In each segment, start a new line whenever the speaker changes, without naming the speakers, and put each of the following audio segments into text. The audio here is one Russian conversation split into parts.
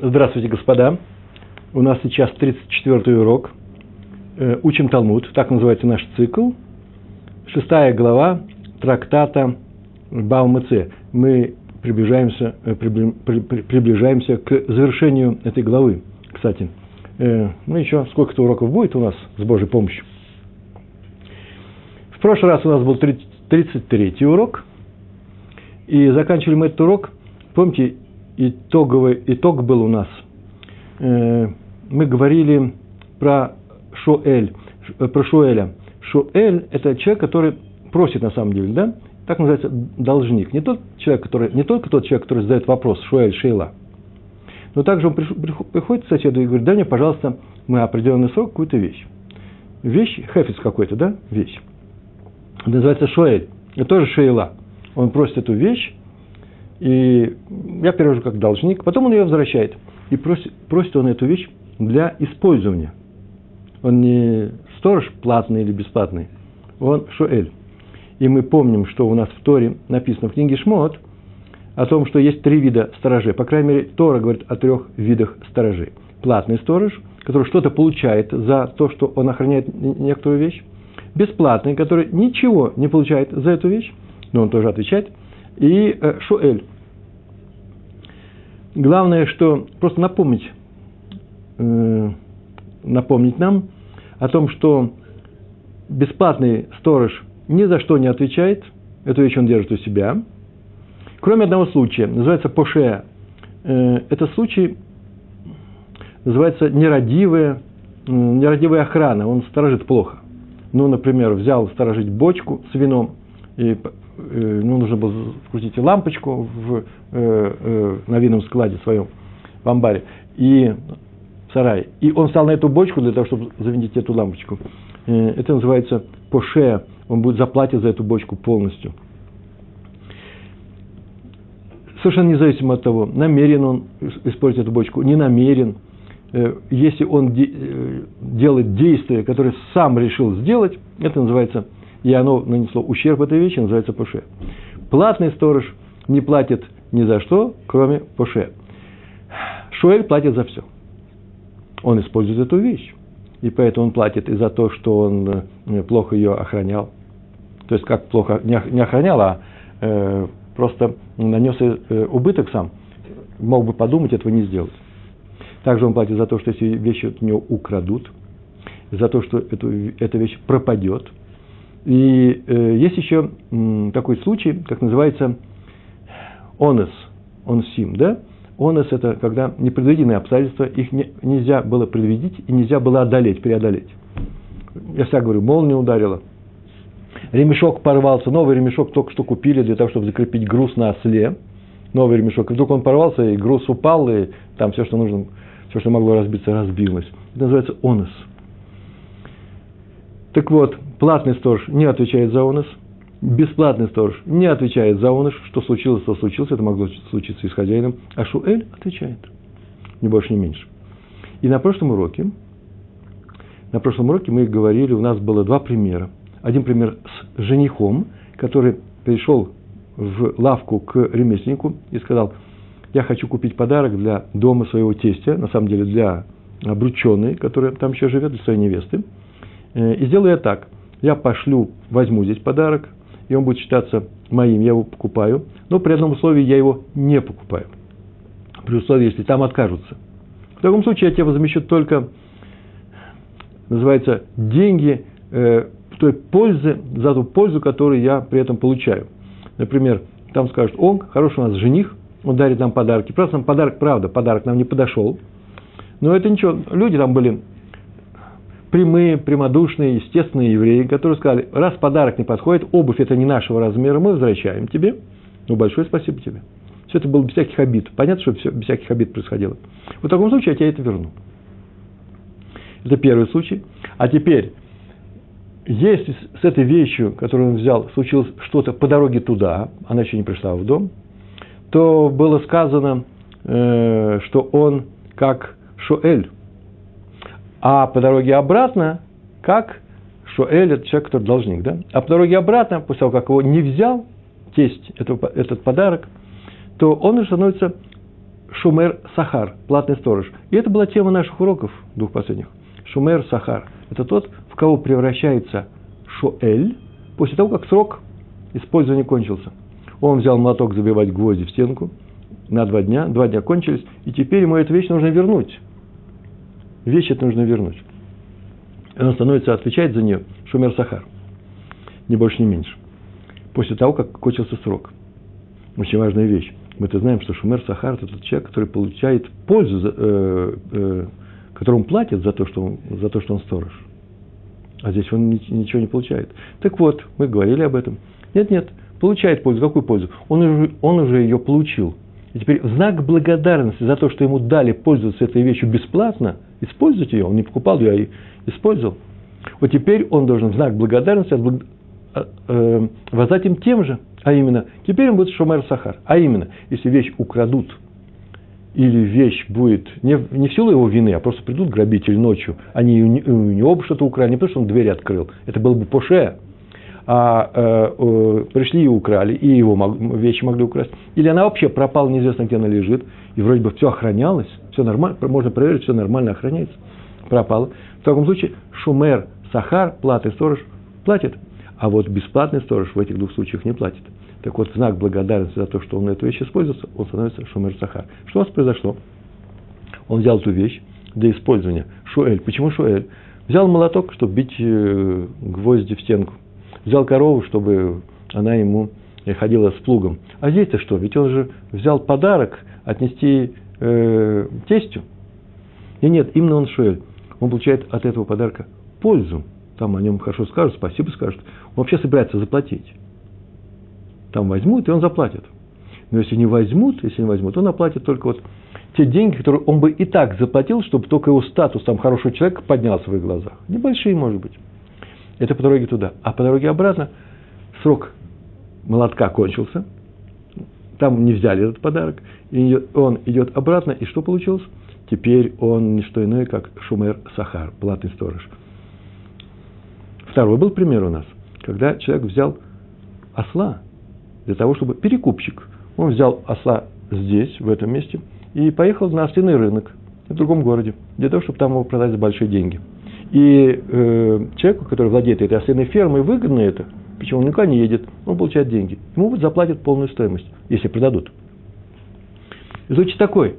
Здравствуйте, господа. У нас сейчас 34-й урок. Э, учим Талмуд, так называется наш цикл. Шестая глава трактата Баумыце. Мы приближаемся, э, приближаемся к завершению этой главы. Кстати, э, ну еще сколько-то уроков будет у нас с Божьей помощью. В прошлый раз у нас был 33-й урок. И заканчивали мы этот урок. Помните, итоговый, итог был у нас. Э, мы говорили про Шоэль, э, про Шуэля. Шуэль – это человек, который просит на самом деле, да? Так называется должник. Не, тот человек, который, не только тот человек, который задает вопрос, Шуэль, Шейла. Но также он приходит к соседу и говорит, дай мне, пожалуйста, на определенный срок какую-то вещь. Вещь, хефис какой-то, да, вещь. Это называется Шуэль. Это тоже Шейла. Он просит эту вещь, и я перевожу как должник, потом он ее возвращает. И просит, просит он эту вещь для использования. Он не сторож платный или бесплатный, он шуэль. И мы помним, что у нас в Торе написано в книге Шмот о том, что есть три вида сторожей. По крайней мере, Тора говорит о трех видах сторожей. Платный сторож, который что-то получает за то, что он охраняет некоторую вещь. Бесплатный, который ничего не получает за эту вещь, но он тоже отвечает – и э, Шуэль. Главное, что просто напомнить, э, напомнить нам о том, что бесплатный сторож ни за что не отвечает, эту вещь он держит у себя. Кроме одного случая, называется Поше. Э, это случай, называется нерадивая, нерадивая охрана, он сторожит плохо. Ну, например, взял сторожить бочку с вином, и ну, нужно было вкрутить лампочку в, э, э, на винном складе своем, в амбаре, и в сарае. И он стал на эту бочку для того, чтобы завинтить эту лампочку. Э, это называется поше, он будет заплатить за эту бочку полностью. Совершенно независимо от того, намерен он использовать эту бочку, не намерен. Э, если он де, э, делает действие, которое сам решил сделать, это называется и оно нанесло ущерб этой вещи, называется поше. Платный сторож не платит ни за что, кроме поше. Шуэль платит за все. Он использует эту вещь. И поэтому он платит и за то, что он э, плохо ее охранял. То есть, как плохо не охранял, а э, просто нанес э, убыток сам. Мог бы подумать, этого не сделать. Также он платит за то, что если вещи от него украдут, за то, что эту, эта вещь пропадет – и э, есть еще м, такой случай, как называется онес, онсим, да? Онес – это когда непредвиденные обстоятельства, их не, нельзя было предвидеть и нельзя было одолеть, преодолеть. Я всегда говорю, молния ударила, ремешок порвался, новый ремешок только что купили для того, чтобы закрепить груз на осле, новый ремешок, и вдруг он порвался, и груз упал, и там все, что нужно, все, что могло разбиться, разбилось. Это называется онес. Так вот, платный сторож не отвечает за онос, бесплатный сторож не отвечает за онос, что случилось, то случилось, это могло случиться и с хозяином, а Шуэль отвечает, ни больше, ни меньше. И на прошлом уроке, на прошлом уроке мы говорили, у нас было два примера. Один пример с женихом, который пришел в лавку к ремесленнику и сказал, я хочу купить подарок для дома своего тестя, на самом деле для обрученной, которая там еще живет, для своей невесты. Э, и сделаю я так я пошлю, возьму здесь подарок, и он будет считаться моим, я его покупаю, но при одном условии я его не покупаю. При условии, если там откажутся. В таком случае я тебе возмещу только, называется, деньги э, той пользы, за ту пользу, которую я при этом получаю. Например, там скажут, он, хороший у нас жених, он дарит нам подарки. Просто нам подарок, правда, подарок нам не подошел. Но это ничего, люди там были прямые, прямодушные, естественные евреи, которые сказали, раз подарок не подходит, обувь это не нашего размера, мы возвращаем тебе. Ну, большое спасибо тебе. Все это было без всяких обид. Понятно, что все без всяких обид происходило. В таком случае я тебе это верну. Это первый случай. А теперь, если с этой вещью, которую он взял, случилось что-то по дороге туда, она еще не пришла в дом, то было сказано, э, что он как Шоэль, а по дороге обратно, как Шуэль, это человек, который должник, да? А по дороге обратно, после того, как его не взял, тесть, этот, этот подарок, то он уже становится Шумер Сахар, платный сторож. И это была тема наших уроков, двух последних. Шумер Сахар. Это тот, в кого превращается Шуэль после того, как срок использования кончился. Он взял молоток забивать гвозди в стенку на два дня, два дня кончились, и теперь ему эту вещь нужно вернуть. Вещь это нужно вернуть. И он становится, отвечать за нее Шумер Сахар. Ни больше, ни меньше. После того, как кончился срок. Очень важная вещь. Мы-то знаем, что Шумер Сахар – это тот человек, который получает пользу, э, э, которому платят за то, что он, за то, что он сторож. А здесь он ничего не получает. Так вот, мы говорили об этом. Нет, нет, получает пользу. Какую пользу? Он уже, он уже ее получил. И теперь в знак благодарности за то, что ему дали пользоваться этой вещью бесплатно, использовать ее, он не покупал ее, а использовал. Вот теперь он должен в знак благодарности э, э, воздать им тем же, а именно, теперь он будет шумер сахар. А именно, если вещь украдут, или вещь будет не, не в силу его вины, а просто придут грабители ночью, они у него бы что-то украли, не потому что он дверь открыл, это был бы поше, а э, э, пришли и украли, и его мог, вещи могли украсть. Или она вообще пропала, неизвестно, где она лежит, и вроде бы все охранялось, все нормально, можно проверить, все нормально охраняется, пропала. В таком случае шумер, сахар, платный сторож платит, а вот бесплатный сторож в этих двух случаях не платит. Так вот, знак благодарности за то, что он эту вещь используется, он становится шумер сахар. Что у нас произошло? Он взял эту вещь для использования. Шуэль. Почему шуэль? Взял молоток, чтобы бить э, гвозди в стенку – взял корову, чтобы она ему ходила с плугом. А здесь-то что? Ведь он же взял подарок отнести э, тестю. И нет, именно он Шуэль. Он получает от этого подарка пользу. Там о нем хорошо скажут, спасибо скажут. Он вообще собирается заплатить. Там возьмут, и он заплатит. Но если не возьмут, если не возьмут, он оплатит только вот те деньги, которые он бы и так заплатил, чтобы только его статус там хорошего человека поднялся в их глазах. Небольшие, может быть. Это по дороге туда. А по дороге обратно срок молотка кончился. Там не взяли этот подарок. И он идет обратно. И что получилось? Теперь он не что иное, как Шумер Сахар, платный сторож. Второй был пример у нас, когда человек взял осла для того, чтобы перекупщик. Он взял осла здесь, в этом месте, и поехал на осиный рынок в другом городе, для того, чтобы там его продать за большие деньги. И э, человеку, который владеет этой ослиной фермой, выгодно это, почему он никуда не едет, он получает деньги. Ему заплатят полную стоимость, если продадут. Звучит такой.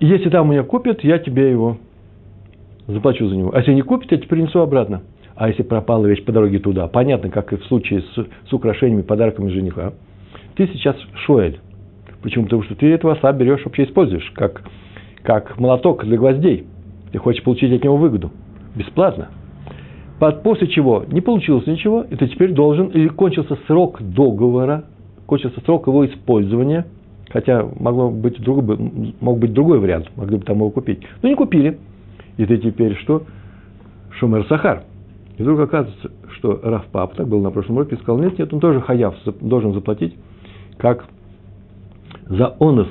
Если там меня купят, я тебе его заплачу за него. А если не купят, я тебе принесу обратно. А если пропала вещь по дороге туда, понятно, как и в случае с, с украшениями, подарками жениха, ты сейчас шуэль. Почему? Потому что ты этого осла берешь, вообще используешь, как, как молоток для гвоздей. Ты хочешь получить от него выгоду. Бесплатно. После чего не получилось ничего, и ты теперь должен, или кончился срок договора, кончился срок его использования, хотя могло быть другой, мог быть другой вариант, могли бы там его купить. Но не купили. И ты теперь что? Шумер Сахар. И вдруг оказывается, что Раф Пап, так был на прошлом уроке, сказал, нет, нет, он тоже хаяв должен заплатить, как за онос.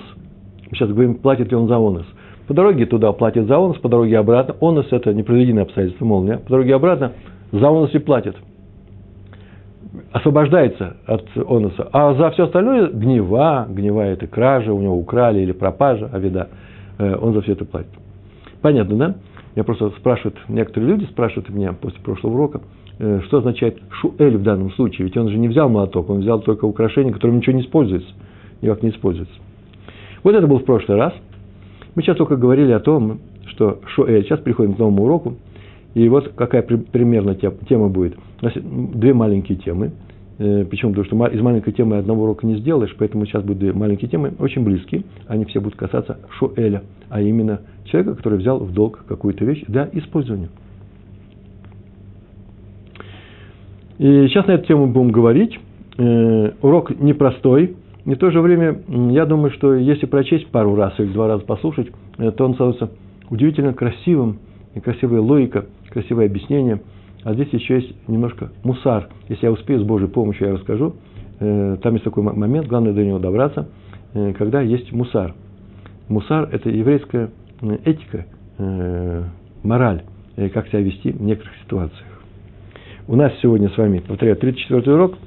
Мы сейчас говорим, платит ли он за онос. По дороге туда платит за онос, по дороге обратно. Онос – это непредвиденное обстоятельство, молния. По дороге обратно за онос и платит. Освобождается от оноса. А за все остальное – гнева, гнева – это кража, у него украли или пропажа, авида. Э, он за все это платит. Понятно, да? Я просто спрашивают, некоторые люди спрашивают меня после прошлого урока, э, что означает шуэль в данном случае. Ведь он же не взял молоток, он взял только украшение, которым ничего не используется. Никак не используется. Вот это был в прошлый раз – мы сейчас только говорили о том, что Шуэль. Сейчас переходим к новому уроку. И вот какая примерно тема будет. У нас две маленькие темы. Э, Почему? Потому что из маленькой темы одного урока не сделаешь, поэтому сейчас будут две маленькие темы, очень близкие. Они все будут касаться Шуэля, а именно человека, который взял в долг какую-то вещь для использования. И сейчас на эту тему будем говорить. Э, урок непростой, и в то же время, я думаю, что если прочесть пару раз или два раза послушать, э, то он становится удивительно красивым, и красивая логика, красивое объяснение. А здесь еще есть немножко мусар. Если я успею с Божьей помощью, я расскажу. Э, там есть такой момент, главное до него добраться, э, когда есть мусар. Мусар – это еврейская этика, мораль, как себя вести в некоторых ситуациях. У нас сегодня с вами, повторяю, 34 урок,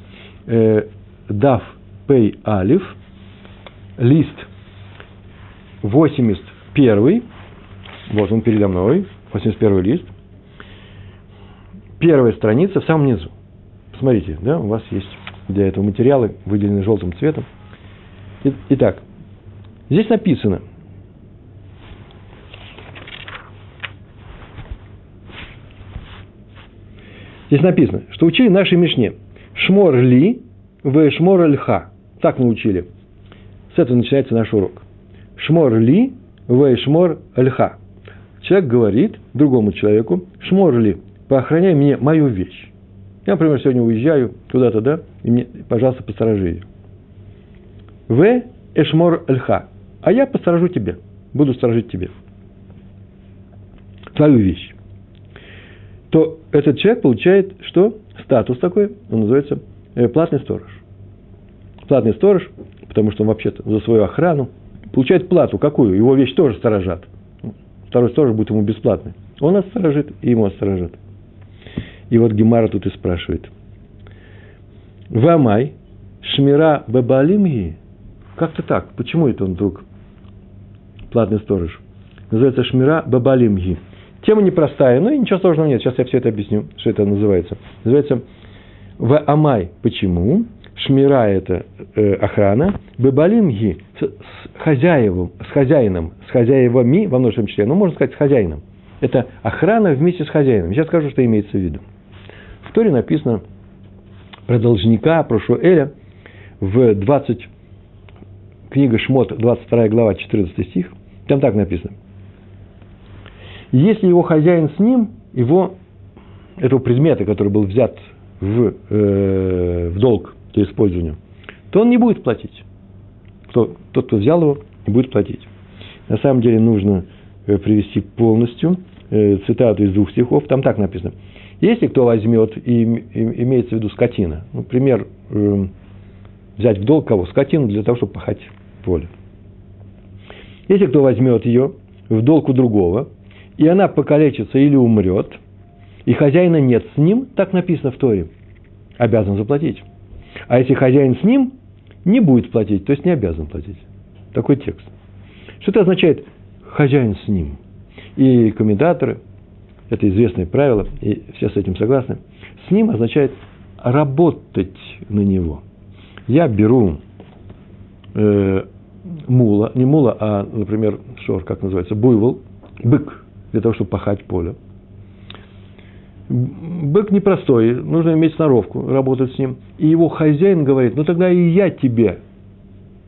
Дав Пей Алиф, лист 81 вот он передо мной, 81 лист, первая страница в самом низу. Посмотрите, да, у вас есть для этого материалы, выделены желтым цветом. Итак, здесь написано, Здесь написано, что учили нашей Мишне. Шмор ли, в шмор льха. Так мы учили. С этого начинается наш урок. Шмор ли, в шмор льха. Человек говорит другому человеку, шмор ли, поохраняй мне мою вещь. Я, например, сегодня уезжаю куда-то, да, и мне, пожалуйста, посторожи ее. В эшмор льха. А я посторожу тебе, буду сторожить тебе. Твою вещь. То этот человек получает что? Статус такой, он называется э, платный сторож. Платный сторож, потому что он вообще-то за свою охрану получает плату. Какую? Его вещь тоже сторожат. Второй сторож будет ему бесплатный. Он нас и ему сторожат. И вот Гемара тут и спрашивает. Вамай, Шмира Бабалимги. Как-то так. Почему это он вдруг платный сторож? Называется Шмира Бабалимги. Тема непростая, но ничего сложного нет. Сейчас я все это объясню, что это называется. Называется в Амай. Почему? Шмира – это э, охрана. Бебалимги с, хозяевом, с хозяином, с хозяевами, во множественном числе, ну, можно сказать, с хозяином. Это охрана вместе с хозяином. Сейчас скажу, что имеется в виду. В Торе написано про должника, про Шуэля в 20, книга Шмот, 22 глава, 14 стих. Там так написано – если его хозяин с ним, его, этого предмета, который был взят в, э, в долг для использования, то он не будет платить. Кто, тот, кто взял его, будет платить. На самом деле нужно э, привести полностью э, цитату из двух стихов. Там так написано. Если кто возьмет, и, имеется в виду скотина, например, э, взять в долг кого? Скотину для того, чтобы пахать поле. Если кто возьмет ее в долг у другого, и она покалечится или умрет, и хозяина нет с ним, так написано в Торе, обязан заплатить. А если хозяин с ним, не будет платить, то есть не обязан платить. Такой текст. Что это означает хозяин с ним? И комментаторы, это известное правило, и все с этим согласны, с ним означает работать на него. Я беру э, мула, не мула, а, например, шор, как называется, буйвол, бык, для того, чтобы пахать поле. Бык непростой, нужно иметь сноровку, работать с ним. И его хозяин говорит, ну тогда и я тебе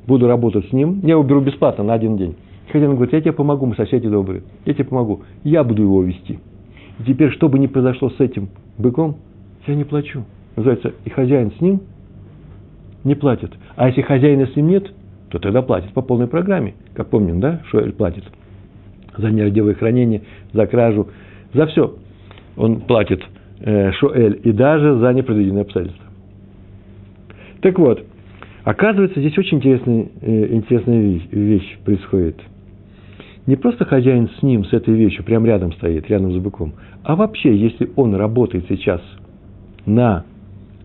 буду работать с ним, я его беру бесплатно на один день. Хозяин говорит, я тебе помогу, мы соседи добрые, я тебе помогу, я буду его вести. И теперь, что бы ни произошло с этим быком, я не плачу. Называется, и хозяин с ним не платит. А если хозяина с ним нет, то тогда платит по полной программе. Как помним, да, что платит за нерадивое хранение, за кражу, за все. Он платит э, шуэль и даже за непредвиденные обстоятельства. Так вот, оказывается, здесь очень интересная, э, интересная вещь, вещь происходит. Не просто хозяин с ним, с этой вещью, прямо рядом стоит, рядом с быком, а вообще, если он работает сейчас на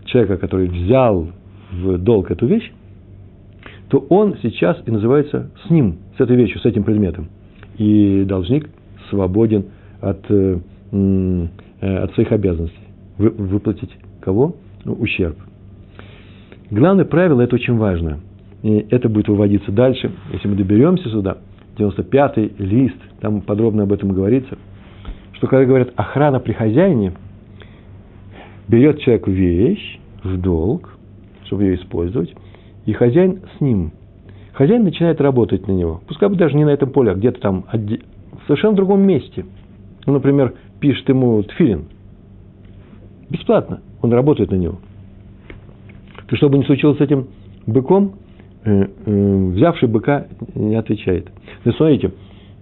человека, который взял в долг эту вещь, то он сейчас и называется с ним, с этой вещью, с этим предметом – и должник свободен от, э, от своих обязанностей. Вы, выплатить кого? Ну, ущерб. Главное правило, это очень важно. И это будет выводиться дальше, если мы доберемся сюда. 95-й лист, там подробно об этом говорится, что когда говорят охрана при хозяине, берет человек вещь в долг, чтобы ее использовать, и хозяин с ним – Хозяин начинает работать на него. Пускай бы даже не на этом поле, а где-то там в совершенно другом месте. Ну, например, пишет ему тфилин. Бесплатно. Он работает на него. То, что бы ни случилось с этим быком, э, э, взявший быка не отвечает. Но смотрите,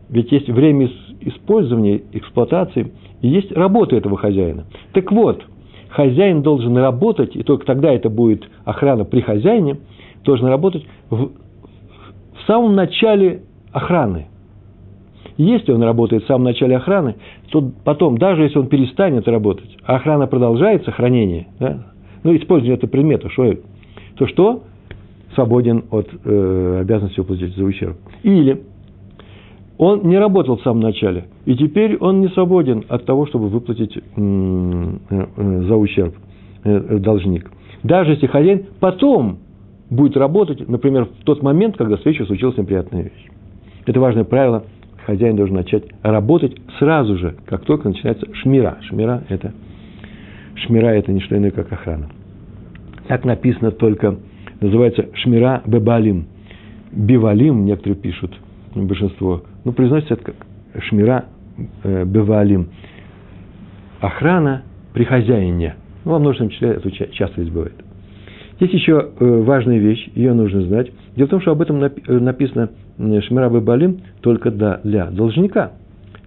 ведь есть время использования, эксплуатации, и есть работа этого хозяина. Так вот, хозяин должен работать, и только тогда это будет охрана при хозяине, должен работать в в самом начале охраны. Если он работает в самом начале охраны, то потом, даже если он перестанет работать, а охрана продолжается, хранение, да, ну, этого предмета, что, то что? Свободен от э, обязанности уплатить за ущерб. Или Он не работал в самом начале, и теперь он не свободен от того, чтобы выплатить э, э, за ущерб э, должник. Даже если хозяин потом будет работать, например, в тот момент, когда вечера случилась неприятная вещь. Это важное правило. Хозяин должен начать работать сразу же, как только начинается шмира. Шмира – это, шмира – это не что иное, как охрана. Так написано только, называется шмира бебалим. Бивалим, некоторые пишут, большинство. Ну, произносится это как шмира э, бевалим. Охрана при хозяине. Ну, во множественном числе это часто здесь бывает. Есть еще э, важная вещь, ее нужно знать. Дело в том, что об этом э, написано Шмира Балим только для должника.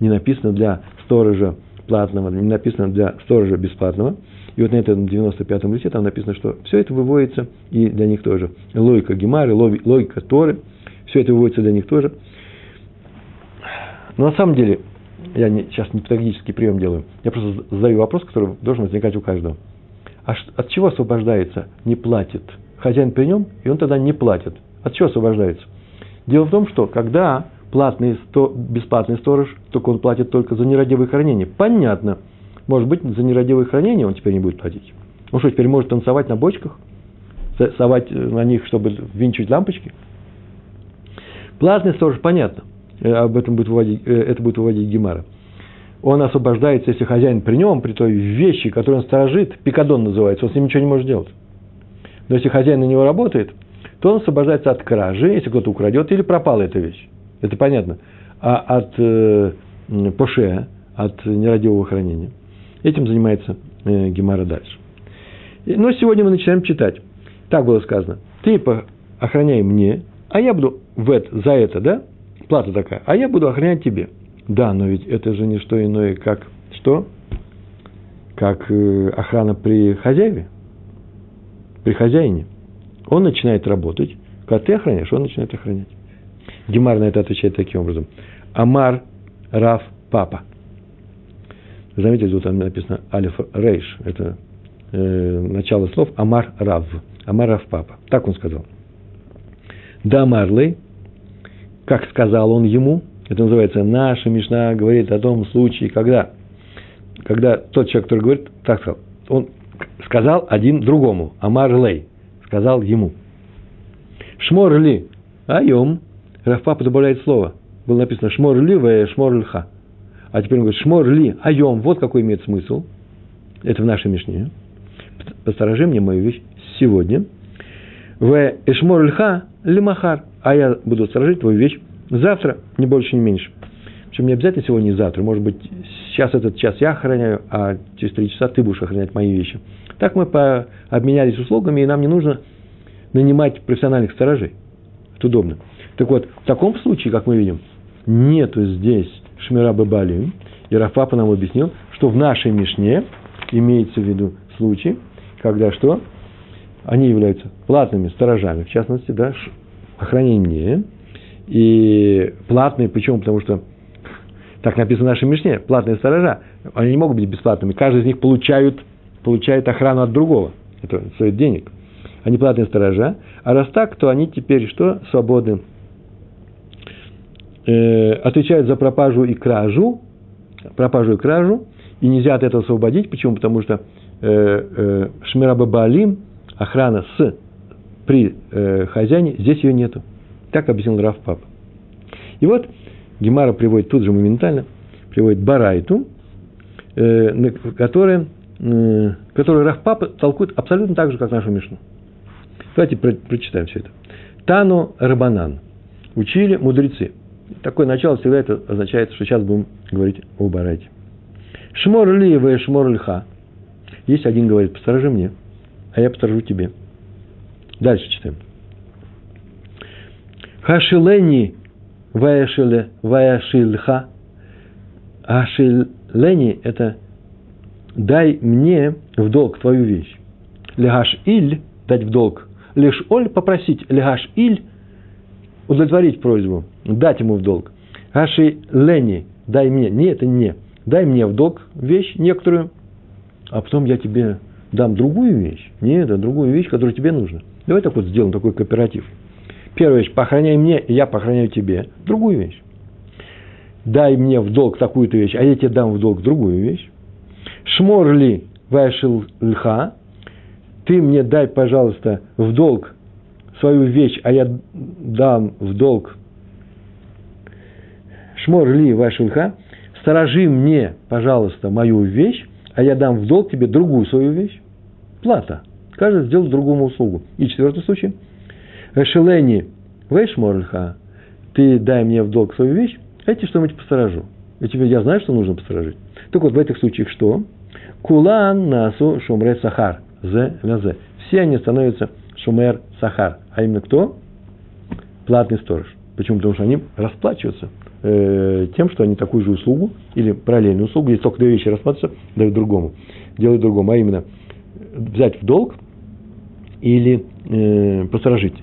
Не написано для сторожа платного, не написано для сторожа бесплатного. И вот на этом 95-м листе там написано, что все это выводится и для них тоже. Логика Гемары, логика Торы, все это выводится для них тоже. Но на самом деле, я не, сейчас не педагогический прием делаю, я просто задаю вопрос, который должен возникать у каждого. А от чего освобождается, не платит? Хозяин при нем, и он тогда не платит. От чего освобождается? Дело в том, что когда платный, сто, бесплатный сторож, только он платит только за нерадивое хранение. Понятно. Может быть, за нерадивое хранение он теперь не будет платить. Он что, теперь может танцевать на бочках? Совать на них, чтобы винчивать лампочки? Платный сторож, понятно. Э, об этом будет выводить, э, это будет выводить Гемара он освобождается, если хозяин при нем, при той вещи, которую он сторожит, пикадон называется, он с ним ничего не может делать. Но если хозяин на него работает, то он освобождается от кражи, если кто-то украдет, или пропала эта вещь. Это понятно. А от э, поше, от нерадивого хранения. Этим занимается э, Гемара дальше. Но сегодня мы начинаем читать. Так было сказано. Ты охраняй мне, а я буду в это, за это, да? Плата такая. А я буду охранять тебе. Да, но ведь это же не что иное, как что? Как э, охрана при хозяеве, при хозяине. Он начинает работать, когда ты охраняешь, он начинает охранять. Гемар на это отвечает таким образом. Амар Раф Папа. Заметьте, тут там написано Алиф Рейш. Это э, начало слов Амар Рав. Амар Рав Папа. Так он сказал. Да Марлей, как сказал он ему – это называется наша Мишна говорит о том случае, когда, когда тот человек, который говорит, так сказал, он сказал один другому, Амар Лей, сказал ему. Шмор ли, айом, Рафпапа добавляет слово. Было написано шмор ли, в шмор. А теперь он говорит, шмор ли, айом, вот какой имеет смысл. Это в нашей Мишне. Посторожи мне мою вещь сегодня. В эшмор льха лимахар. А я буду сторожить твою вещь Завтра, не больше, не меньше. Причем не обязательно сегодня и завтра. Может быть, сейчас этот час я охраняю, а через три часа ты будешь охранять мои вещи. Так мы обменялись услугами, и нам не нужно нанимать профессиональных сторожей. Это удобно. Так вот, в таком случае, как мы видим, нету здесь Шмира Бабали. И Рафапа нам объяснил, что в нашей Мишне имеется в виду случай, когда что? Они являются платными сторожами, в частности, да, охранение и платные, почему? Потому что так написано в нашей Мишне, платные сторожа, они не могут быть бесплатными. Каждый из них получают, получает охрану от другого. Это стоит денег. Они платные сторожа. А раз так, то они теперь что? Свободны. Э, отвечают за пропажу и кражу. Пропажу и кражу. И нельзя от этого освободить. Почему? Потому что э, э, Шмираба Баалим, охрана с при э, хозяине, здесь ее нету. Так объяснил Раф Пап. И вот Гемара приводит тут же моментально, приводит Барайту, э, которая, э, которую Раф Пап толкует абсолютно так же, как нашу Мишну. Давайте про, прочитаем все это. Тану Рабанан. Учили мудрецы. Такое начало всегда это означает, что сейчас будем говорить о Барайте. Шмор ли вы шмор льха. Есть один говорит, посторожи мне, а я посторожу тебе. Дальше читаем. Хашилени ваяшиле ваяшильха. Хашилени – это дай мне в долг твою вещь. Легаш иль – дать в долг. Лишь оль – попросить. Легаш иль – удовлетворить просьбу, дать ему в долг. Хаши лени – дай мне. Не, это не. Дай мне в долг вещь некоторую, а потом я тебе дам другую вещь. Нет, это другую вещь, которая тебе нужна. Давай так вот сделаем такой кооператив – Первая вещь, похороняй мне, и я похороняю тебе. Другую вещь. дай мне в долг такую-то вещь, а я тебе дам в долг другую вещь. Шмор ли вайшил льха, ты мне дай, пожалуйста, в долг свою вещь, а я дам в долг шмор ли вашульха, сторожи мне, пожалуйста, мою вещь, а я дам в долг тебе другую свою вещь. Плата. Каждый сделал другому услугу. И четвертый случай. Шелени вейшморльха, ты дай мне в долг свою вещь, тебе что-нибудь посторожу. И тебе я знаю, что нужно посторожить. Так вот, в этих случаях что? Кулан насу шумре сахар. Зе лязе. Все они становятся шумер сахар. А именно кто? Платный сторож. Почему? Потому что они расплачиваются э, тем, что они такую же услугу или параллельную услугу, если только две вещи рассматриваются, дают другому, делают другому, а именно взять в долг или э, посторожить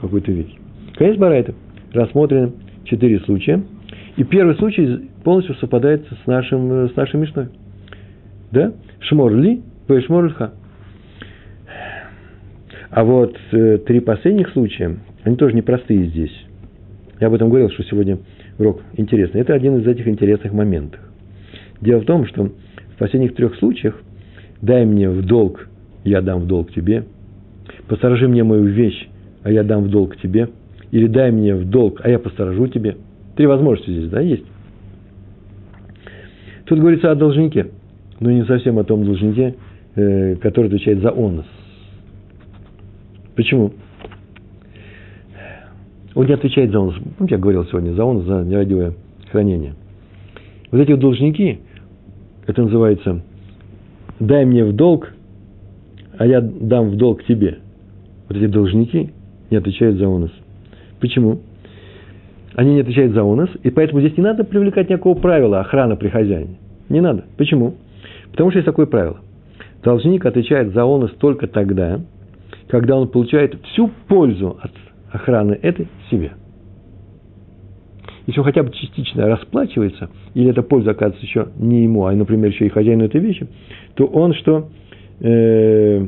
какую-то вещь. Конец Барайта. Рассмотрим четыре случая. И первый случай полностью совпадает с, нашим, с нашей Мишной. Да? Шмор ли, шмор льха. А вот э, три последних случая, они тоже непростые здесь. Я об этом говорил, что сегодня урок интересный. Это один из этих интересных моментов. Дело в том, что в последних трех случаях дай мне в долг, я дам в долг тебе, посторожи мне мою вещь, а я дам в долг тебе, или дай мне в долг, а я посторожу тебе. Три возможности здесь, да, есть. Тут говорится о должнике, но не совсем о том должнике, э, который отвечает за онос. Почему? Он не отвечает за он. Помните, я говорил сегодня, за он, за нерадивое хранение. Вот эти должники, это называется, дай мне в долг, а я дам в долг тебе. Вот эти должники не отвечают за онос. Почему? Они не отвечают за онос, и поэтому здесь не надо привлекать никакого правила охраны при хозяине. Не надо. Почему? Потому что есть такое правило. Должник отвечает за онос только тогда, когда он получает всю пользу от охраны этой себе. Если он хотя бы частично расплачивается, или эта польза оказывается еще не ему, а, например, еще и хозяину этой вещи, то он что? Э,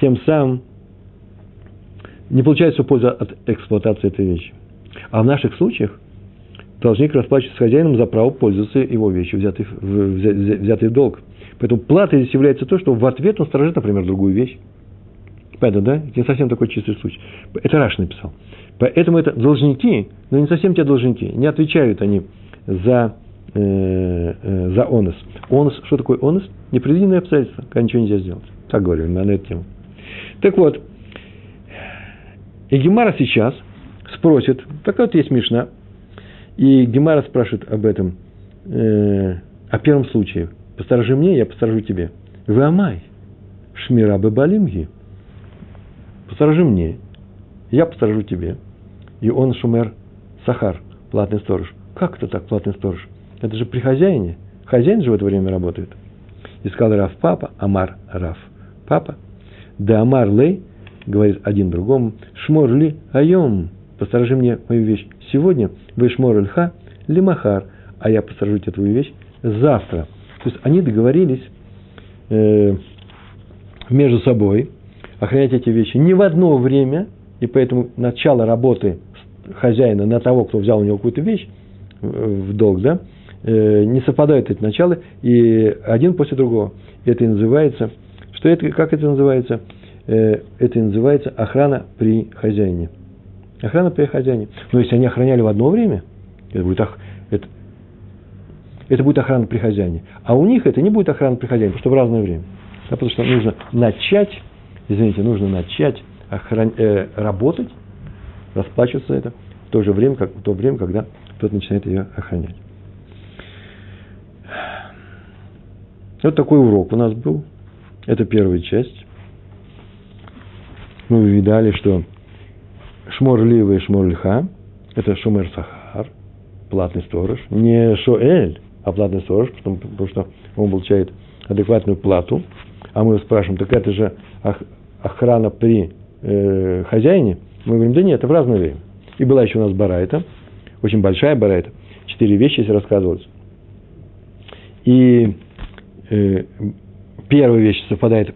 тем самым не получает всю пользу от эксплуатации этой вещи. А в наших случаях должник расплачивается с хозяином за право пользоваться его вещью, взятой взятой в долг. Поэтому платой здесь является то, что в ответ он сторожит, например, другую вещь. Понятно, да? Это не совсем такой чистый случай. Это Раш написал. Поэтому это должники, но не совсем те должники. Не отвечают они за, э, э, за онос. Онос, что такое онос? Непредвиденные обстоятельства, когда ничего нельзя сделать. Так говорю на, на эту тему. Так вот, и Гемара сейчас спросит, такая вот есть Мишна, и Гемара спрашивает об этом, э, о первом случае. Посторожи мне, я посторожу тебе. Вы амай, шмира бабалимги – посторожи мне, я посторожу тебе. И он шумер Сахар, платный сторож. Как это так, платный сторож? Это же при хозяине. Хозяин же в это время работает. И сказал Раф папа, Амар Раф папа. Да Амар Лей, говорит один другому, Шмор ли айом, посторожи мне мою вещь сегодня, вы шмор льха, лимахар, а я посторожу тебе твою вещь завтра. То есть они договорились э, между собой, охранять эти вещи не в одно время, и поэтому начало работы хозяина на того, кто взял у него какую-то вещь в долг, да, э, не совпадают эти начала, и один после другого. Это и называется, что это, как это называется? Э, это и называется охрана при хозяине. Охрана при хозяине. Но если они охраняли в одно время, это будет, это, это будет охрана при хозяине. А у них это не будет охрана при хозяине, потому что в разное время. Да, потому что нужно начать извините, нужно начать охран... э, работать, расплачиваться это в то же время, как, в то время, когда кто-то начинает ее охранять. Вот такой урок у нас был. Это первая часть. Мы увидали, что шмор лива и шмор льха – это шумер сахар, платный сторож. Не шоэль, а платный сторож, потому, что он получает адекватную плату. А мы спрашиваем, так это же охрана при э, хозяине, мы говорим, да нет, это в разное время. И была еще у нас барайта, очень большая барайта, четыре вещи здесь рассказывались. И э, первая вещь совпадает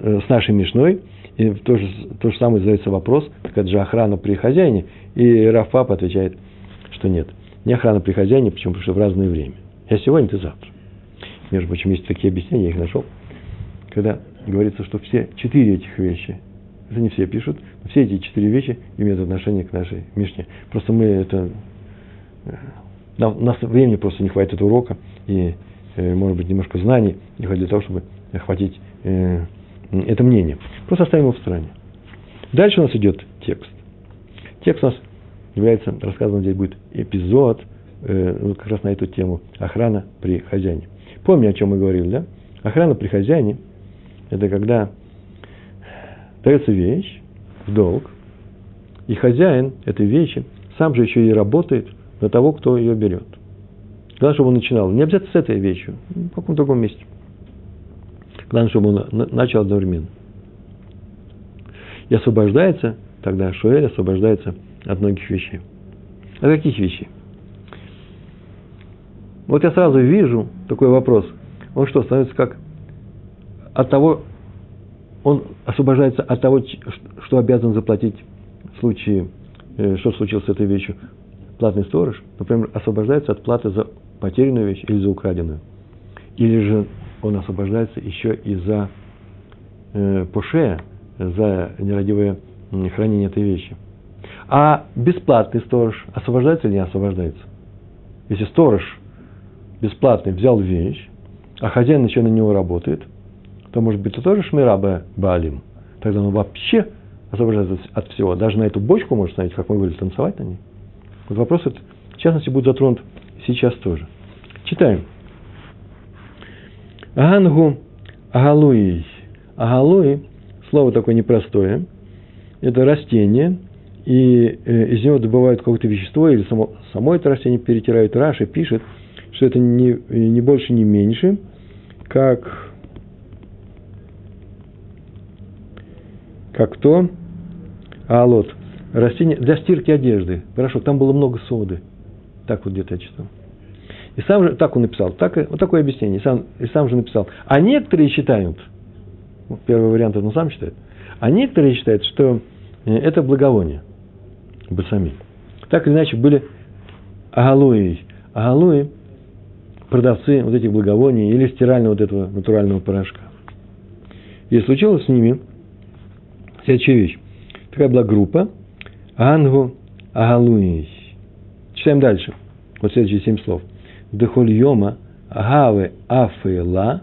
э, с нашей Мишной, и то же, то же самое задается вопрос, так это же охрана при хозяине, и Раф Папа отвечает, что нет, Не охрана при хозяине, почему? Потому что в разное время. Я сегодня, ты завтра. Между прочим, есть такие объяснения, я их нашел. Когда говорится, что все четыре этих вещи, это не все пишут, но все эти четыре вещи имеют отношение к нашей Мишне. Просто мы это... Э, нам, у нас времени просто не хватит этого урока, и, э, может быть, немножко знаний не хватит для того, чтобы охватить э, это мнение. Просто оставим его в стороне. Дальше у нас идет текст. Текст у нас является, рассказан здесь будет эпизод, э, как раз на эту тему, охрана при хозяине. Помни, о чем мы говорили, да? Охрана при хозяине – это когда дается вещь в долг, и хозяин этой вещи сам же еще и работает на того, кто ее берет. Главное, чтобы он начинал. Не обязательно с этой вещью, в каком-то другом месте. Главное, чтобы он начал одновременно. И освобождается, тогда Шуэль освобождается от многих вещей. От каких вещей? Вот я сразу вижу такой вопрос. Он что, становится как от того, он освобождается от того, что обязан заплатить в случае, э, что случилось с этой вещью. Платный сторож, например, освобождается от платы за потерянную вещь или за украденную. Или же он освобождается еще и за э, поше, за нерадивое хранение этой вещи. А бесплатный сторож освобождается или не освобождается? Если сторож бесплатный взял вещь, а хозяин еще на него работает, то, может быть, это тоже шмираба балим. Тогда он вообще освобождается от всего. Даже на эту бочку может ставить, как мы будем танцевать на ней. Вот вопрос этот, в частности, будет затронут сейчас тоже. Читаем. Ангу агалуи. Агалуи, слово такое непростое, это растение, и э, из него добывают какое-то вещество, или само, само это растение перетирают. Раши пишет, что это не, не больше, не меньше, как, как то, алот, растение для стирки одежды. Хорошо, там было много соды. Так вот где-то я читал. И сам же, так он написал, так, вот такое объяснение, и сам, и сам же написал. А некоторые считают, ну, первый вариант он сам считает, а некоторые считают, что э, это благовоние, басами. Так или иначе были агалуи. Агалуи – продавцы вот этих благовоний или стирального вот этого натурального порошка. И случилось с ними следующая вещь. Такая была группа Ангу Агалуи. Читаем дальше. Вот следующие семь слов – дехоль йома гаве афела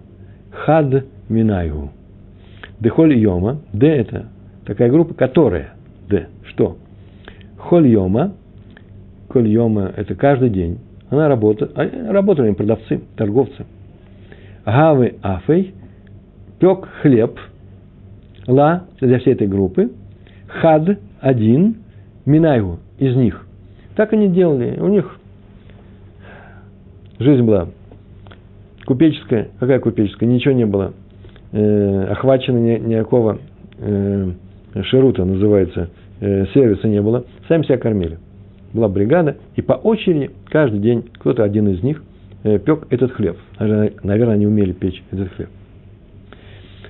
хад минайгу. Дехоль йома, д это такая группа, которая, д, что? Холь йома это каждый день, она работает, а, работали продавцы, торговцы. Гавы афей, пек хлеб, ла для всей этой группы, хад один, минайгу из них. Так они делали, у них Жизнь была купеческая. Какая купеческая? Ничего не было. Э, охвачено ни, никакого э, шерута, называется, э, сервиса не было. Сами себя кормили. Была бригада, и по очереди каждый день кто-то один из них э, пек этот хлеб. Наверное, они умели печь этот хлеб.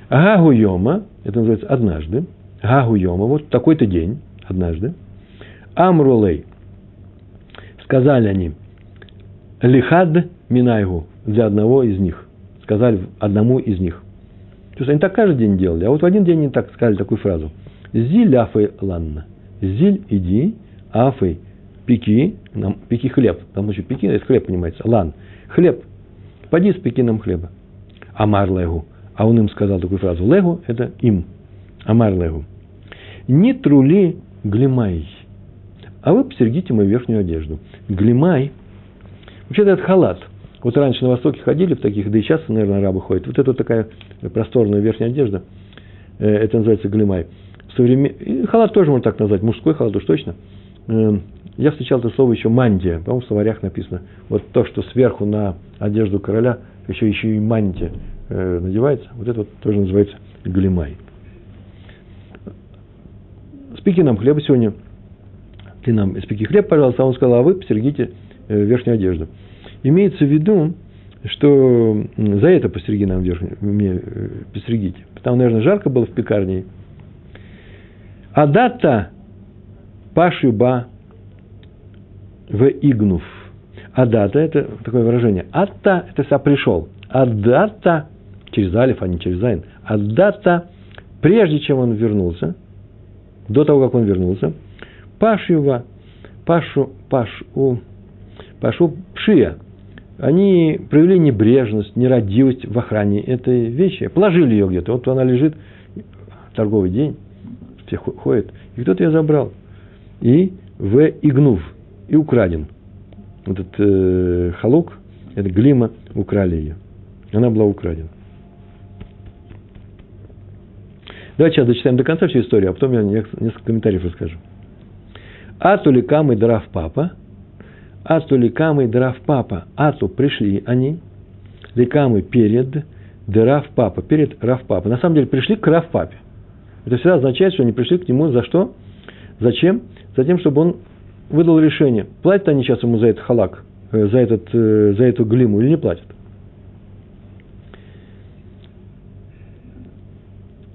Агагу Йома, это называется однажды, Агагу Йома, вот такой-то день, однажды, Амрулей, сказали они, лихад минайгу для одного из них. Сказали одному из них. То есть они так каждый день делали. А вот в один день они так сказали такую фразу. Зиль афей ланна. Зиль иди, афей пеки, нам, пеки хлеб. Там еще пеки, это хлеб понимается. Лан. Хлеб. Поди спеки нам хлеба. Амар легу. А он им сказал такую фразу. Легу – это им. Амар легу. Не трули глимай. А вы постерегите мою верхнюю одежду. Глимай – Вообще-то это халат. Вот раньше на Востоке ходили в таких, да и сейчас, наверное, арабы ходят. Вот это вот такая просторная верхняя одежда. Э, это называется глимай. Современ... Халат тоже можно так назвать. Мужской халат уж точно. Э, я встречал это слово еще мантия. По-моему, в словарях написано. Вот то, что сверху на одежду короля еще, еще и мантия э, надевается. Вот это вот тоже называется глимай. Спеки нам хлеба сегодня. Ты нам испеки хлеб, пожалуйста. А он сказал, а вы постерегите Э, верхнюю одежду. Имеется в виду, что за это постереги нам верхнюю, мне э, постерегите. Потому, наверное, жарко было в пекарне. Адата пашиба в игнув. אדאתא – это такое выражение. אתא – это вся пришел. אדאתא – через алиф, а не через айн. אדאתא – прежде чем он вернулся, до того, как он вернулся, פשעו בה, פשעו, פשעו, פשעו פשיעה, они провели небрежность, нерадивость в охране этой вещи. Положили ее где-то. Вот она лежит, торговый день, все ходят, и кто-то ее забрал. И в игнув, и украден. Этот э, халук, это глима, украли ее. Она была украдена. Давайте сейчас дочитаем до конца всю историю, а потом я несколько комментариев расскажу. Ату ликам и драв папа, ату ликам и драв папа, ату пришли они, ликамы перед драв папа, перед рав папа. На самом деле пришли к рав папе. Это всегда означает, что они пришли к нему за что? Зачем? За тем, чтобы он выдал решение, платят они сейчас ему за этот халак, э, за, этот, э, за эту глиму или не платят.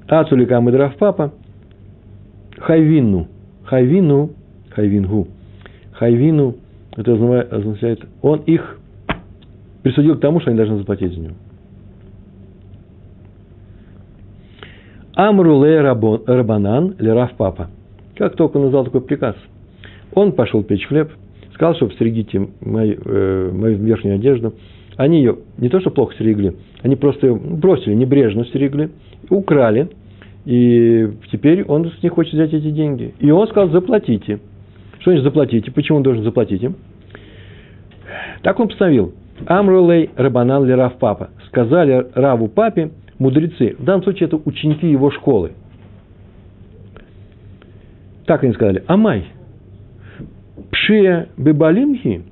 Ацулика Мидрав Папа, Хайвину, Хайвину, Хайвингу, Хайвину, это означает, он их присудил к тому, что они должны заплатить за него. Амруле Рабанан Лерав Папа. Как только он назвал такой приказ, он пошел печь хлеб, сказал, что стерегите мою, э, мою верхнюю одежду. Они ее не то, что плохо стерегли, они просто ее бросили, небрежно стерегли, украли, и теперь он них хочет взять эти деньги. И он сказал, заплатите. Что значит заплатите? Почему он должен заплатить им? Так он постановил. Амрулей Рабанан ли Рав Папа. Сказали Раву Папе мудрецы. В данном случае это ученики его школы. Так они сказали. Амай. Пшия бебалимхи.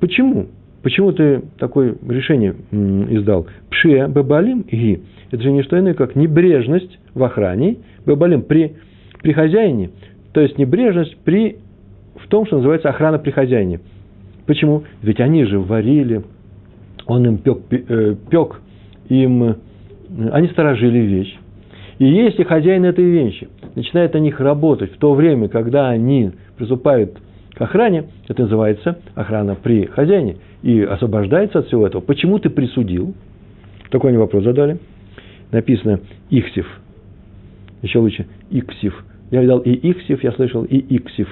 Почему? Почему ты такое решение издал? Пшия бебалим ги. Это же не что иное, как небрежность в охране, бебалим при, при хозяине, то есть небрежность при, в том, что называется охрана при хозяине. Почему? Ведь они же варили, он им пек, э, пек им, они сторожили вещь. И если хозяин этой вещи начинает на них работать в то время, когда они приступают к охране, это называется охрана при хозяине, и освобождается от всего этого. Почему ты присудил? Такой они вопрос задали. Написано «ихсив», еще лучше иксив. Я видал и иксив, я слышал и иксив.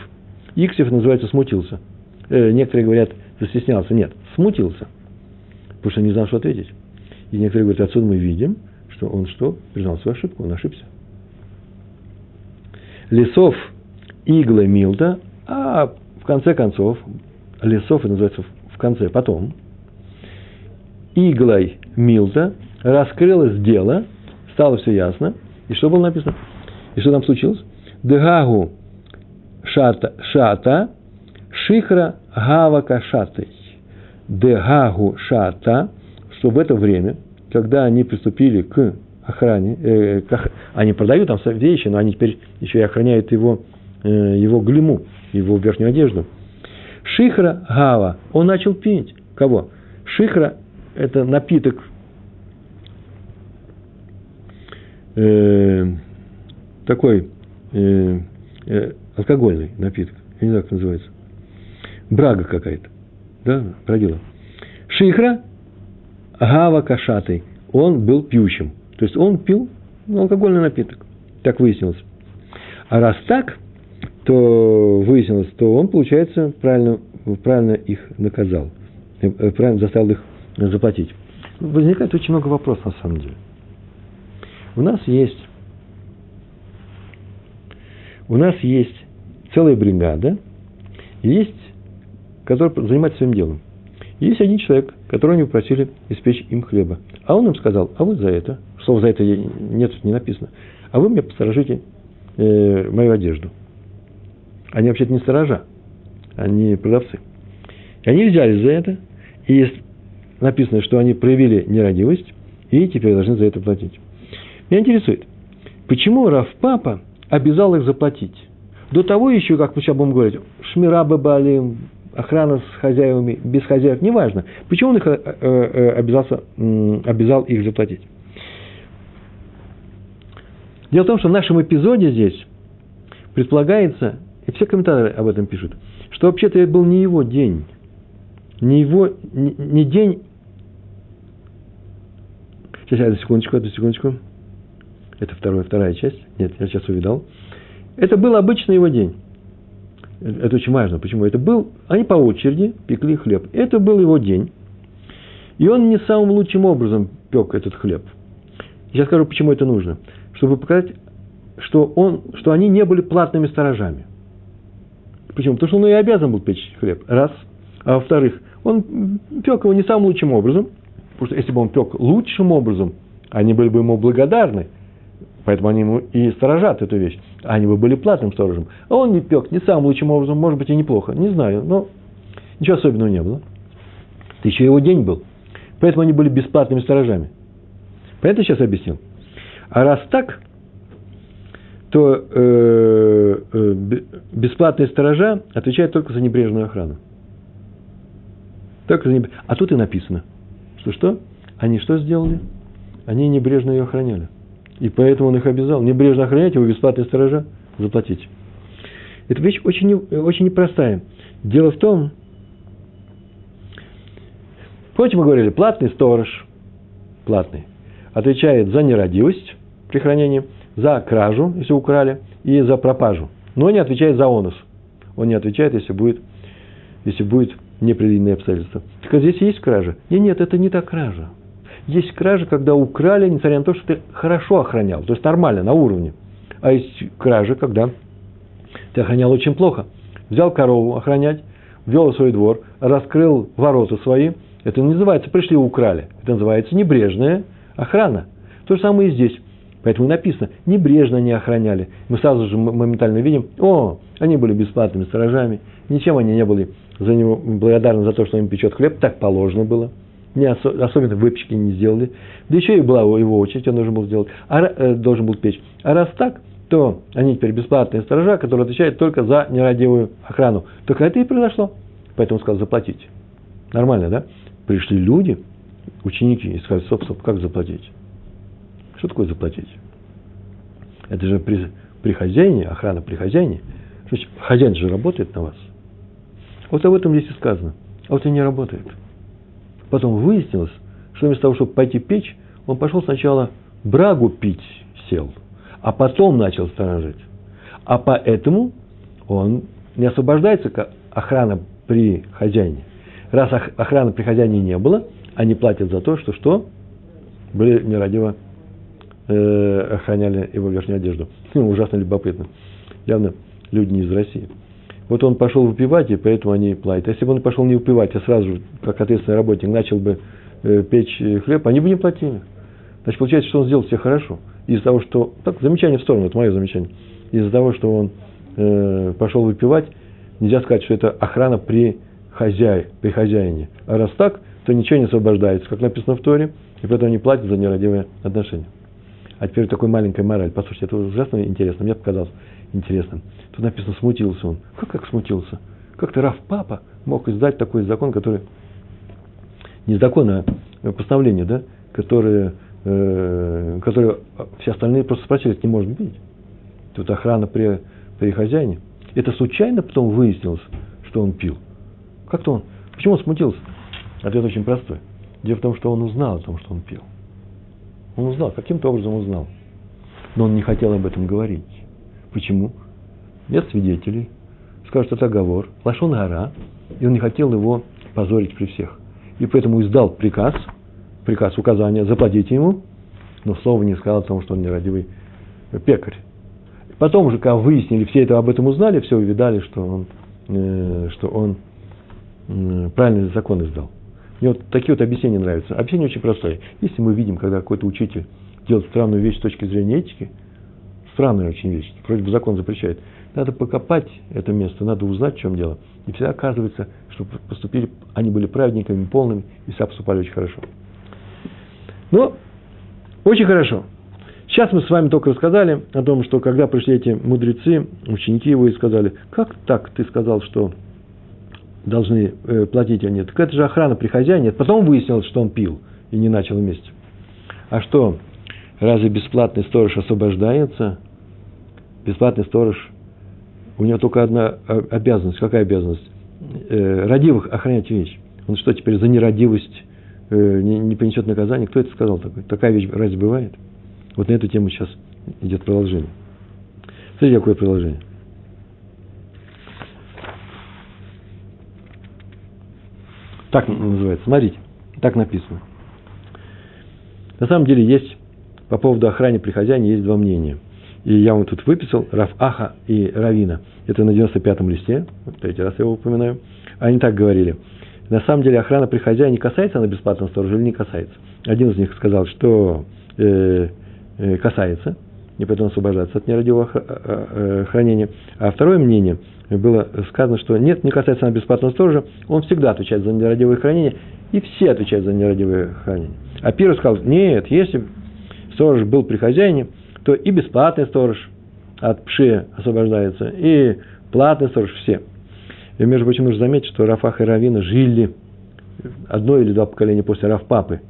Иксив называется смутился. Э, некоторые говорят, застеснялся. Нет, смутился. Потому что не знал, что ответить. И некоторые говорят, отсюда мы видим, что он что? Признал свою ошибку, он ошибся. Лесов игла милта, а в конце концов, лесов это называется в конце, потом, иглой милта раскрылось дело, стало все ясно, и что было написано? И что там случилось? Дегагу шата, шата шихра гава кашатой. Дегагу шата, что в это время, когда они приступили к охране, э, к, они продают там вещи, но они теперь еще и охраняют его, э, его глиму, его верхнюю одежду. Шихра Гава, он начал пить. Кого? Шихра – это напиток э, такой э, э, алкогольный напиток, я не знаю, как называется, брага какая-то, да, бродила. Шихра Гава Кашатый, он был пьющим, то есть он пил алкогольный напиток, так выяснилось. А раз так, то выяснилось, то он, получается, правильно, правильно их наказал, э, правильно заставил их заплатить. Возникает очень много вопросов на самом деле. У нас есть, у нас есть целая бригада, есть, которая занимается своим делом. Есть один человек, которого они попросили испечь им хлеба. А он им сказал, а вы за это, слово за это нет, не написано, а вы мне посторожите э, мою одежду. Они вообще-то не сторожа, они продавцы. И они взяли за это, и написано, что они проявили нерадивость, и теперь должны за это платить. Меня интересует, почему Раф Папа обязал их заплатить? До того еще, как мы сейчас будем говорить, шмира бабали, охрана с хозяевами, без хозяев, неважно. Почему он их э, э, обязался, обязал их заплатить? Дело в том, что в нашем эпизоде здесь предполагается, и все комментаторы об этом пишут, что вообще-то это был не его день. не его, не, не день... Сейчас, одну секундочку, одну секундочку. Это вторая, вторая часть. Нет, я сейчас увидал. Это был обычный его день. Это очень важно. Почему? Это был... Они по очереди пекли хлеб. Это был его день. И он не самым лучшим образом пек этот хлеб. Я скажу, почему это нужно. Чтобы показать, что, он, что они не были платными сторожами. Почему? Потому что он и обязан был печь хлеб. Раз. А во-вторых, он пек его не самым лучшим образом. Потому что если бы он пек лучшим образом, они были бы ему благодарны. Поэтому они ему и сторожат эту вещь. Они бы были платным сторожем. А он не пек не самым лучшим образом, может быть, и неплохо. Не знаю, но ничего особенного не было. Это еще его день был. Поэтому они были бесплатными сторожами. Понятно сейчас объяснил? А раз так, то э, э, бесплатные сторожа отвечают только за небрежную охрану. Только за неб... А тут и написано, что что? Они что сделали? Они небрежно ее охраняли. И поэтому он их обязал. Небрежно охранять его бесплатные сторожа заплатить. Эта вещь очень, очень непростая. Дело в том, помните, мы говорили, платный сторож, платный, отвечает за нерадивость при хранении – за кражу, если украли, и за пропажу. Но не отвечает за онус. Он не отвечает, если будет, если будет непредвиденные обстоятельства. Так а здесь есть кража? Нет, нет, это не та кража. Есть кража, когда украли, несмотря на то, что ты хорошо охранял, то есть нормально, на уровне. А есть кража, когда ты охранял очень плохо. Взял корову охранять, ввел в свой двор, раскрыл ворота свои. Это не называется пришли украли. Это называется небрежная охрана. То же самое и здесь. Поэтому написано, небрежно не охраняли. Мы сразу же моментально видим, о, они были бесплатными сторожами, ничем они не были за него благодарны за то, что им печет хлеб, так положено было. Не осо- особенно выпечки не сделали. Да еще и была его очередь, он должен был сделать, а, э, должен был печь. А раз так, то они теперь бесплатные сторожа, которые отвечают только за нерадивую охрану. Только это и произошло. Поэтому сказал заплатить. Нормально, да? Пришли люди, ученики, и сказали, стоп, как заплатить? Что такое заплатить? Это же при, при хозяине, охрана при хозяине. Значит, хозяин же работает на вас. Вот об этом здесь и сказано. А вот и не работает. Потом выяснилось, что вместо того, чтобы пойти печь, он пошел сначала брагу пить сел, а потом начал сторожить. А поэтому он не освобождается, как охрана при хозяине. Раз охраны при хозяине не было, они платят за то, что что? Были нерадиво э, охраняли его верхнюю одежду. Ну, ужасно любопытно. Явно люди не из России. Вот он пошел выпивать, и поэтому они платят. Если бы он пошел не выпивать, а сразу как ответственный работник, начал бы э, печь хлеб, они бы не платили. Значит, получается, что он сделал все хорошо. Из-за того, что... Так, замечание в сторону, это мое замечание. Из-за того, что он э, пошел выпивать, нельзя сказать, что это охрана при хозяй, при хозяине. А раз так, то ничего не освобождается, как написано в Торе, и поэтому не платят за нерадивые отношения. А теперь такой маленькая мораль. Послушайте, это ужасно интересно. Мне показалось интересным. Тут написано, смутился он. Как как смутился? Как то Раф Папа мог издать такой закон, который... Не закон, а постановление, да? Которое, э, которое все остальные просто это не может быть. Тут охрана при, при хозяине. Это случайно потом выяснилось, что он пил. Как-то он... Почему он смутился? Ответ очень простой. Дело в том, что он узнал о том, что он пил. Он узнал, каким-то образом узнал. Но он не хотел об этом говорить. Почему? Нет свидетелей. Скажут, это оговор. Лашон гора. И он не хотел его позорить при всех. И поэтому издал приказ, приказ, указания, заплатить ему, но слова не сказал о том, что он нерадивый пекарь. Потом уже, когда выяснили, все это об этом узнали, все увидали, что он, э, что он э, правильный закон издал. Мне вот такие вот объяснения нравятся. Объяснение очень простое. Если мы видим, когда какой-то учитель делает странную вещь с точки зрения этики, странная очень вещь, вроде бы закон запрещает, надо покопать это место, надо узнать, в чем дело. И всегда оказывается, что поступили, они были праведниками полными и все поступали очень хорошо. Но очень хорошо. Сейчас мы с вами только рассказали о том, что когда пришли эти мудрецы, ученики его и сказали, как так ты сказал, что должны э, платить они. Так это же охрана при хозяине. Потом выяснилось, что он пил и не начал вместе. А что, разве бесплатный сторож освобождается? Бесплатный сторож, у него только одна обязанность. Какая обязанность? Э, родивых охранять вещь. Он что, теперь за нерадивость э, не, не понесет наказание? Кто это сказал такой? Такая вещь разве бывает? Вот на эту тему сейчас идет продолжение. Смотрите, какое продолжение. Так называется. Смотрите, так написано. На самом деле есть по поводу охраны при хозяине есть два мнения. И я вам тут выписал Раф Аха и Равина. Это на 95-м листе. Третий раз я его упоминаю. Они так говорили. На самом деле охрана при хозяине касается она бесплатного сторожа или не касается? Один из них сказал, что э, э, касается, и поэтому освобождаться от нерадивого э, э, хранения. А второе мнение было сказано, что нет, не касается она бесплатного сторожа, он всегда отвечает за нерадивое хранение, и все отвечают за нерадивое хранение. А первый сказал, нет, если сторож был при хозяине, то и бесплатный сторож от пши освобождается, и платный сторож все. И, между прочим, нужно заметить, что Рафах и Равина жили одно или два поколения после Рафпапы,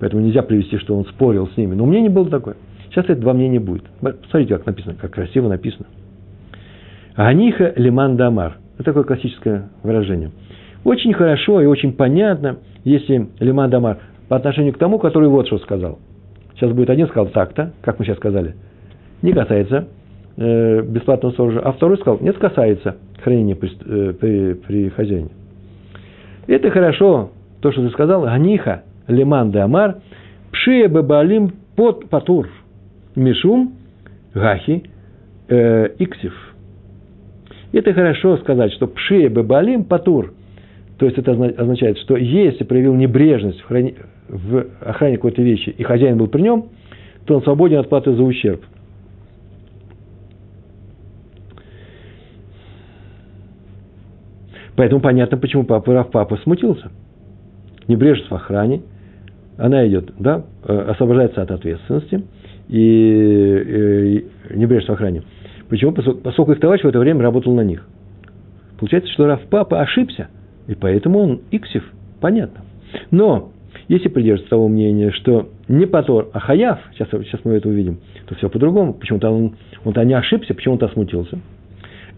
поэтому нельзя привести, что он спорил с ними. Но мнение было такое. Сейчас это два мнения будет. Посмотрите, как написано, как красиво написано. Аниха лиман дамар. Это такое классическое выражение. Очень хорошо и очень понятно, если лиман дамар по отношению к тому, который вот что сказал. Сейчас будет один сказал так-то, как мы сейчас сказали, не касается э, бесплатного сторожа, а второй сказал, нет, касается хранения при, э, при, при хозяине. Это хорошо, то, что ты сказал, Аниха, Лиман де Амар, Пшия Бабалим под Патур, Мишум, Гахи, э, Иксив. Это хорошо сказать, что Пшия Бабалим Патур, то есть это означает, что если проявил небрежность в, храни... в охране какой-то вещи, и хозяин был при нем, то он свободен от платы за ущерб. Поэтому понятно, почему папа Раф папа смутился. Небрежность в охране, она идет, да, э, освобождается от ответственности, и, и небрежность в охране. Почему? Поскольку их товарищ в это время работал на них. Получается, что Раф папа ошибся, и поэтому он иксив, понятно. Но, если придерживаться того мнения, что не Патор, а Хаяв, сейчас, сейчас мы это увидим, то все по-другому. Почему-то он, он-то не ошибся, почему-то смутился.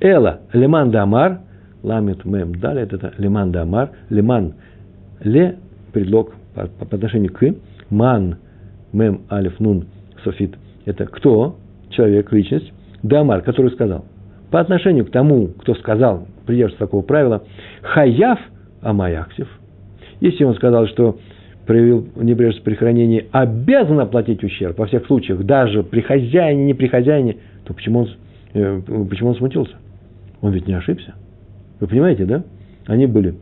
Эла, леман дамар, ламит мем далее, это лиман дамар, лиман ле, предлог по, по отношению к, ман мем алиф нун софит, это кто, человек, личность, дамар, который сказал. По отношению к тому, кто сказал, придерживается такого правила, хаяв амаяксив, если он сказал, что проявил небрежность при хранении, обязан оплатить ущерб во всех случаях, даже при хозяине, не при хозяине, то почему он, э, почему он смутился? Он ведь не ошибся. Вы понимаете, да? Они были,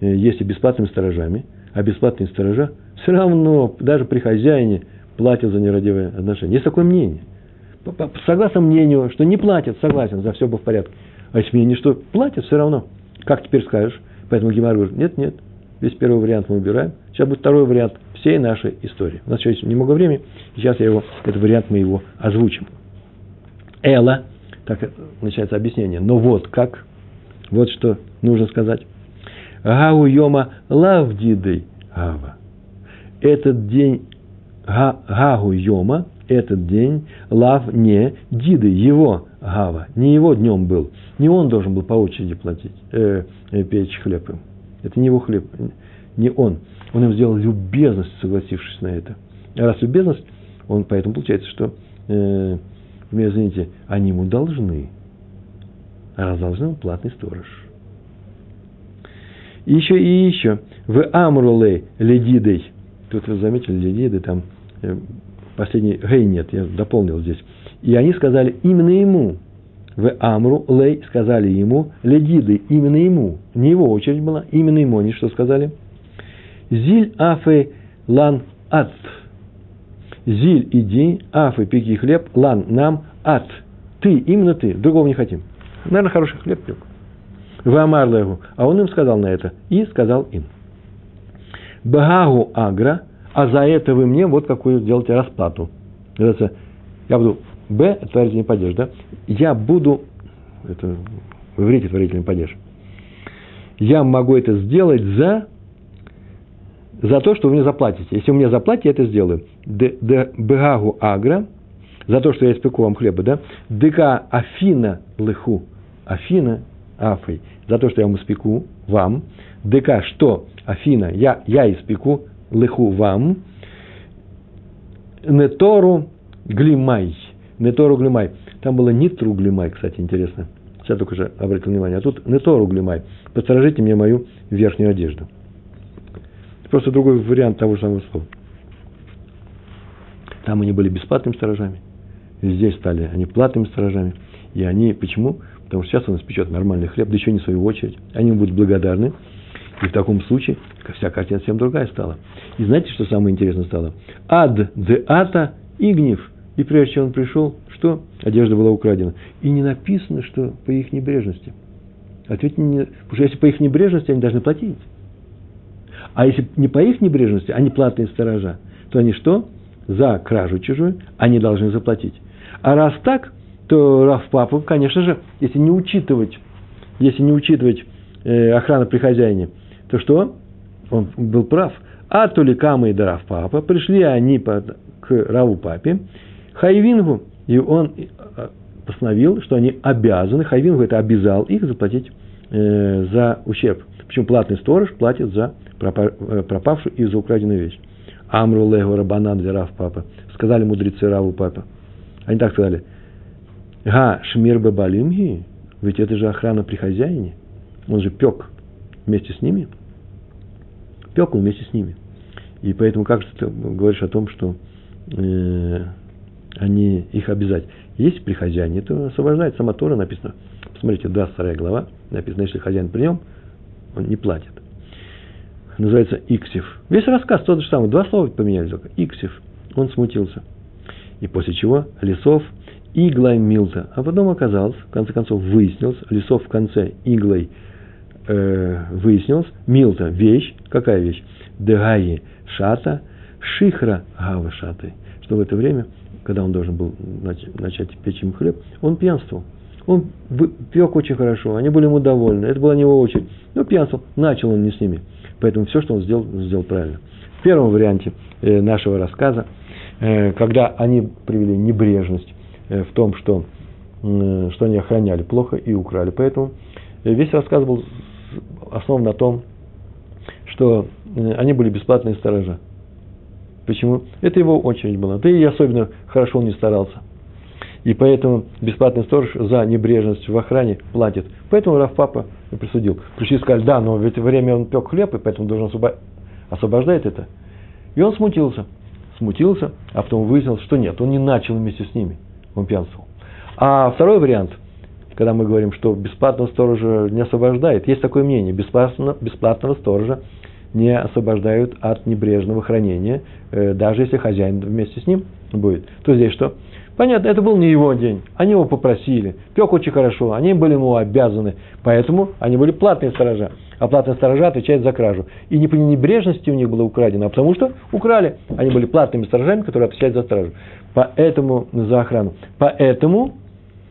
э, если бесплатными сторожами, а бесплатные сторожа все равно, даже при хозяине, платят за нерадивое отношение. Есть такое мнение. Согласно мнению, что не платят, согласен, за все было в порядке. А есть мнение, что платят все равно. Как теперь скажешь? Поэтому Гемар говорит, нет, нет, весь первый вариант мы убираем. Сейчас будет второй вариант всей нашей истории. У нас еще есть немного времени, сейчас я его, этот вариант мы его озвучим. Эла, так начинается объяснение. Но вот как вот что нужно сказать. Гау йома лавдидей гава. Этот день гагу йома, этот день лав не диды, его гава, не его днем был. Не он должен был по очереди платить, э, э, печь хлеб им. Это не его хлеб, не он. Он им сделал любезность, согласившись на это. А раз любезность, он поэтому получается, что, э, вы извините, они ему должны а раз должны он платный сторож. И еще и еще. В Амруле ледидой. Тут вы заметили, ледиды, там э, последний гей нет, я дополнил здесь. И они сказали именно ему. В Амру Лей сказали ему, ледиды, именно ему. Не его очередь была, именно ему. Они что сказали? זיל אפי לן את. זיל иди, אפי пеки хлеб, לן нам את. Ты, именно ты, другого не хотим. Наверное, хороший хлеб пек. ואמר להו. А он им сказал на это. И сказал им. בההוא אגרא, а за это вы мне вот какую делаете расплату. Я буду, Б, это творительный падеж, да? Я буду, это в иврите творительный падеж. Я могу это сделать за, за то, что вы мне заплатите. Если вы мне заплатите, я это сделаю. Бегагу агра, за то, что я испеку вам хлеба, да? Дыка афина лыху, Афина, Афой, за то, что я вам испеку, вам, ДК, что, Афина, я, я испеку, лыху вам, нетору глимай, нетору глимай. Там было нитру глимай, кстати, интересно. Сейчас только же обратил внимание. А тут нетору глимай. Посторожите мне мою верхнюю одежду. Просто другой вариант того же самого слова. Там они были бесплатными сторожами. Здесь стали они платными сторожами. И они, почему? Потому что сейчас он испечет нормальный хлеб, да еще не в свою очередь. Они будут благодарны. И в таком случае вся картина совсем другая стала. И знаете, что самое интересное стало? Ад де ата и гнев. И прежде чем он пришел, что? Одежда была украдена. И не написано, что по их небрежности. Ответь мне, потому что если по их небрежности, они должны платить. А если не по их небрежности, они платные сторожа, то они что? За кражу чужую они должны заплатить. А раз так, то Раф Папа, конечно же, если не учитывать, если не учитывать э, охрану при хозяине, то что? Он был прав. אתו לקמיה דרב פפא, пришли они под, к Раву Папе, חייבינהו, и он э, постановил, что они обязаны, חייבינהו это обязал их заплатить э, за ущерб. Почему платный сторож платит за э, пропавшую и за украденную вещь. אמרו ליה רבנן לרב פפא. Сказали мудрецы Раву Папа. Они так сказали. הא שמירה בבעלים היא. Ведь это же охрана при хозяине. Он же пек вместе с ними. Пек он вместе с ними. И поэтому как же ты говоришь о том, что э, они их обязать? Если при хозяине, то освобождает. Сама Тора написано. Посмотрите, 22 глава. Написано, если хозяин при нем, он не платит. Называется Иксив. Весь рассказ тот же самый. Два слова поменяли только. Иксив. Он смутился. И после чего Лесов иглой Милта. А потом оказалось, в конце концов, выяснилось, Лесов в конце иглой э, выяснилось, Милта – вещь. Какая вещь? Дегаи шата, шихра гава шаты. Что в это время, когда он должен был начать печь им хлеб, он пьянствовал. Он пек очень хорошо, они были ему довольны, это была не его очередь. Но пьянствовал, начал он не с ними. Поэтому все, что он сделал, сделал правильно. В первом варианте э, нашего рассказа, э, когда они привели небрежность э, в том, что, что они охраняли плохо и украли. Поэтому весь рассказ был основан на том, что они были бесплатные сторожа. Почему? Это его очередь была. Да и особенно хорошо он не старался. И поэтому бесплатный сторож за небрежность в охране платит. Поэтому Раф Папа присудил. Пришли и сказали, да, но в это время он пек хлеб, и поэтому должен освобождать. Это. И он смутился. Смутился, а потом выяснилось, что нет, он не начал вместе с ними. Он пьянствовал. А второй вариант, когда мы говорим, что бесплатного сторожа не освобождает, есть такое мнение, бесплатно, бесплатного сторожа не освобождают от небрежного хранения, э, даже если хозяин вместе с ним будет. То здесь что? Понятно, это был не его день. Они его попросили. Пек очень хорошо, они были ему обязаны. Поэтому они были платные сторожа. А платные сторожа отвечают за кражу. И не по небрежности у них было украдено, а потому что украли. Они были платными сторожами, которые отвечают за стражу. Поэтому, за охрану. Поэтому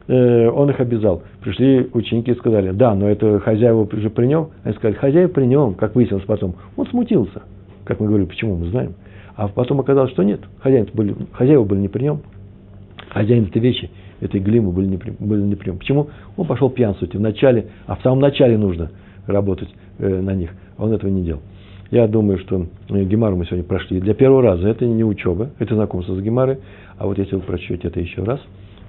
он их обязал. Пришли ученики и сказали, да, но это хозяева уже при нем. Они сказали, хозяева при нем, как выяснилось потом. Он смутился. Как мы говорили, почему, мы знаем. А потом оказалось, что нет, были, хозяева были не при нем хозяин этой вещи, этой глимы были не, были не прием. Почему? Он пошел пьянствовать. В начале, а в самом начале нужно работать э, на них. А он этого не делал. Я думаю, что э, Гемару мы сегодня прошли для первого раза. Это не учеба, это знакомство с Гемарой. А вот если вы прочтете это еще раз,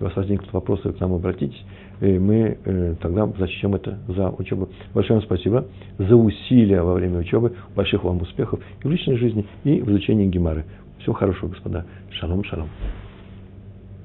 у вас возникнут вопросы, к нам обратитесь, и мы э, тогда зачтем это за учебу. Большое вам спасибо за усилия во время учебы, больших вам успехов и в личной жизни, и в изучении Гемары. Всего хорошего, господа. Шалом, шалом.